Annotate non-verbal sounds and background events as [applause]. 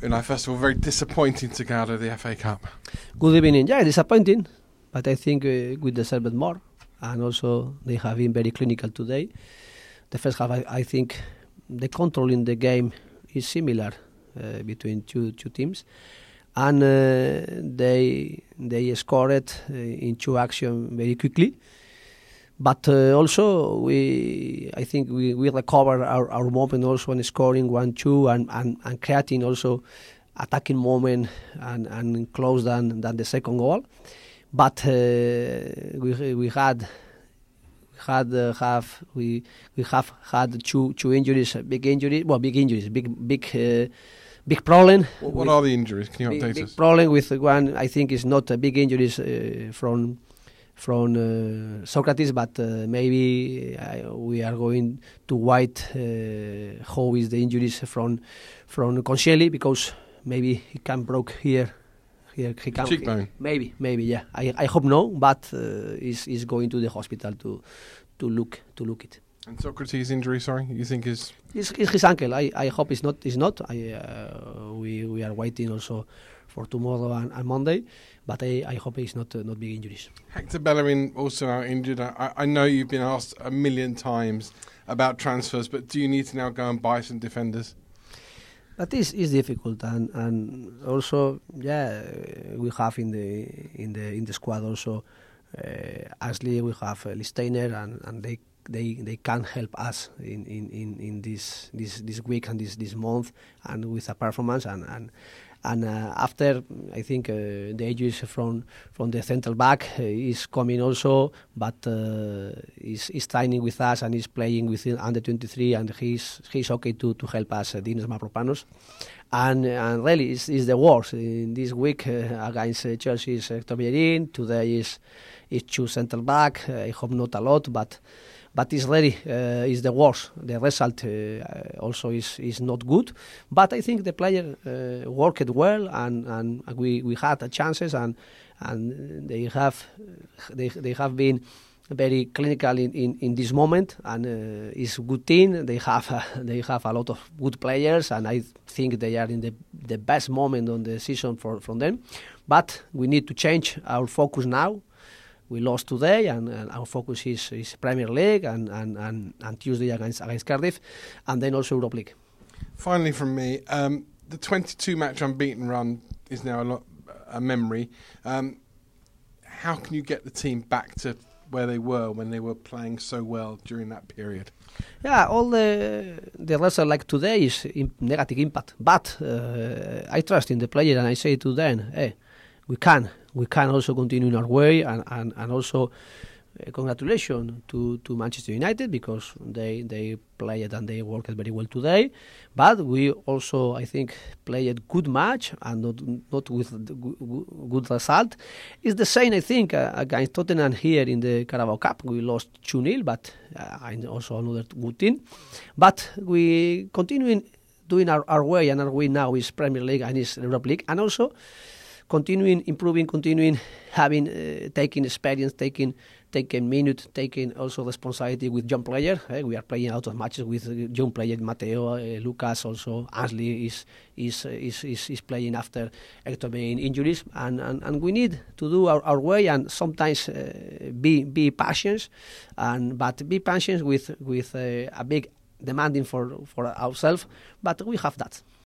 Unai, first of all, very disappointing to go out of the FA Cup. Good evening. Yeah, disappointing, but I think uh, we deserved more. And also, they have been very clinical today. The first half, I, I think, the control in the game is similar uh, between two two teams, and uh, they they scored uh, in two action very quickly. But uh, also, we I think we, we recover our, our moment also in scoring one two and, and, and creating also attacking moment and, and close than, than the second goal. But uh, we we had had uh, have we we have had two two injuries, big injuries, well, big injuries, big big uh, big problem. What, what are the injuries? Can you update big us? problem with one. I think is not a big injuries uh, from from uh, Sokratis, but uh, maybe uh, we are going to wait uh, how is the injuries from from Koscielny because maybe he can broke here. Here he can Cheekbone. maybe maybe yeah I, I hope no but uh, is is going to the hospital to to look to look it And Sokratis' injury, sorry, you think is it's, it's his ankle. I, I hope it's not. It's not. I, uh, we we are waiting also for tomorrow and, and Monday, but I, I hope it's not uh, not big injuries. Hector Bellerin also out injured. I, I know you've been asked a million times about transfers, but do you need to now go and buy some defenders? But it's, it's difficult, and, and also yeah, we have in the in the in the squad also uh, Ashley, we have uh, Lichtsteiner, and, and they they they can help us in, in, in, in this this this week and this this month and with a performance and and and uh, after I think uh, the ages from from the central back uh, is coming also, but uh, is is training with us and is playing within under 23 and he's he's okay to to help us, uh, Dinos Mavropanos. And, and really, it's, it's the worst in this week uh, against uh, Chelsea. Is Hector Bellerin. Today is is two central back. I hope not a lot, but but it's really uh, is the worst. The result uh, also is is not good. But I think the player uh, worked well, and, and we, we had chances, and and they have they they have been very clinical in, in, in this moment, and uh, it's a good team. They have uh, [laughs] they have a lot of good players, and I think they are in the the best moment on the season for from them. But we need to change our focus now we lost today, and, and, our focus is, is Premier League and, and, and, and, Tuesday against against Cardiff, and then also Europe League. Finally, from me, um, the 22 match unbeaten run is now a, lot, a memory. Um, how can you get the team back to where they were when they were playing so well during that period? Yeah, all the the results like today is negative impact, but uh, I trust in the player and I say to them, hey, we can we can also continue in our way and, and, and also congratulations to, to Manchester United because they they played and they worked very well today. But we also, I think, played a good match and not not with good result. It's the same, I think, uh, against Tottenham here in the Carabao Cup. We lost 2 0, but uh, also another good team. But we continuing doing our, our way, and our way now is Premier League and is Europe League, and also continuing improving, continuing having uh, taking experience, taking taking minutes, taking also responsibility with young players. Eh? We are playing out of matches with young players, Matteo, uh, Lucas, also Ashley is is is is, is playing after Hector injuries, and, and, and we need to do our, our way and sometimes uh, be be patient, and but be patient with with uh, a big demanding for for ourselves, but we have that.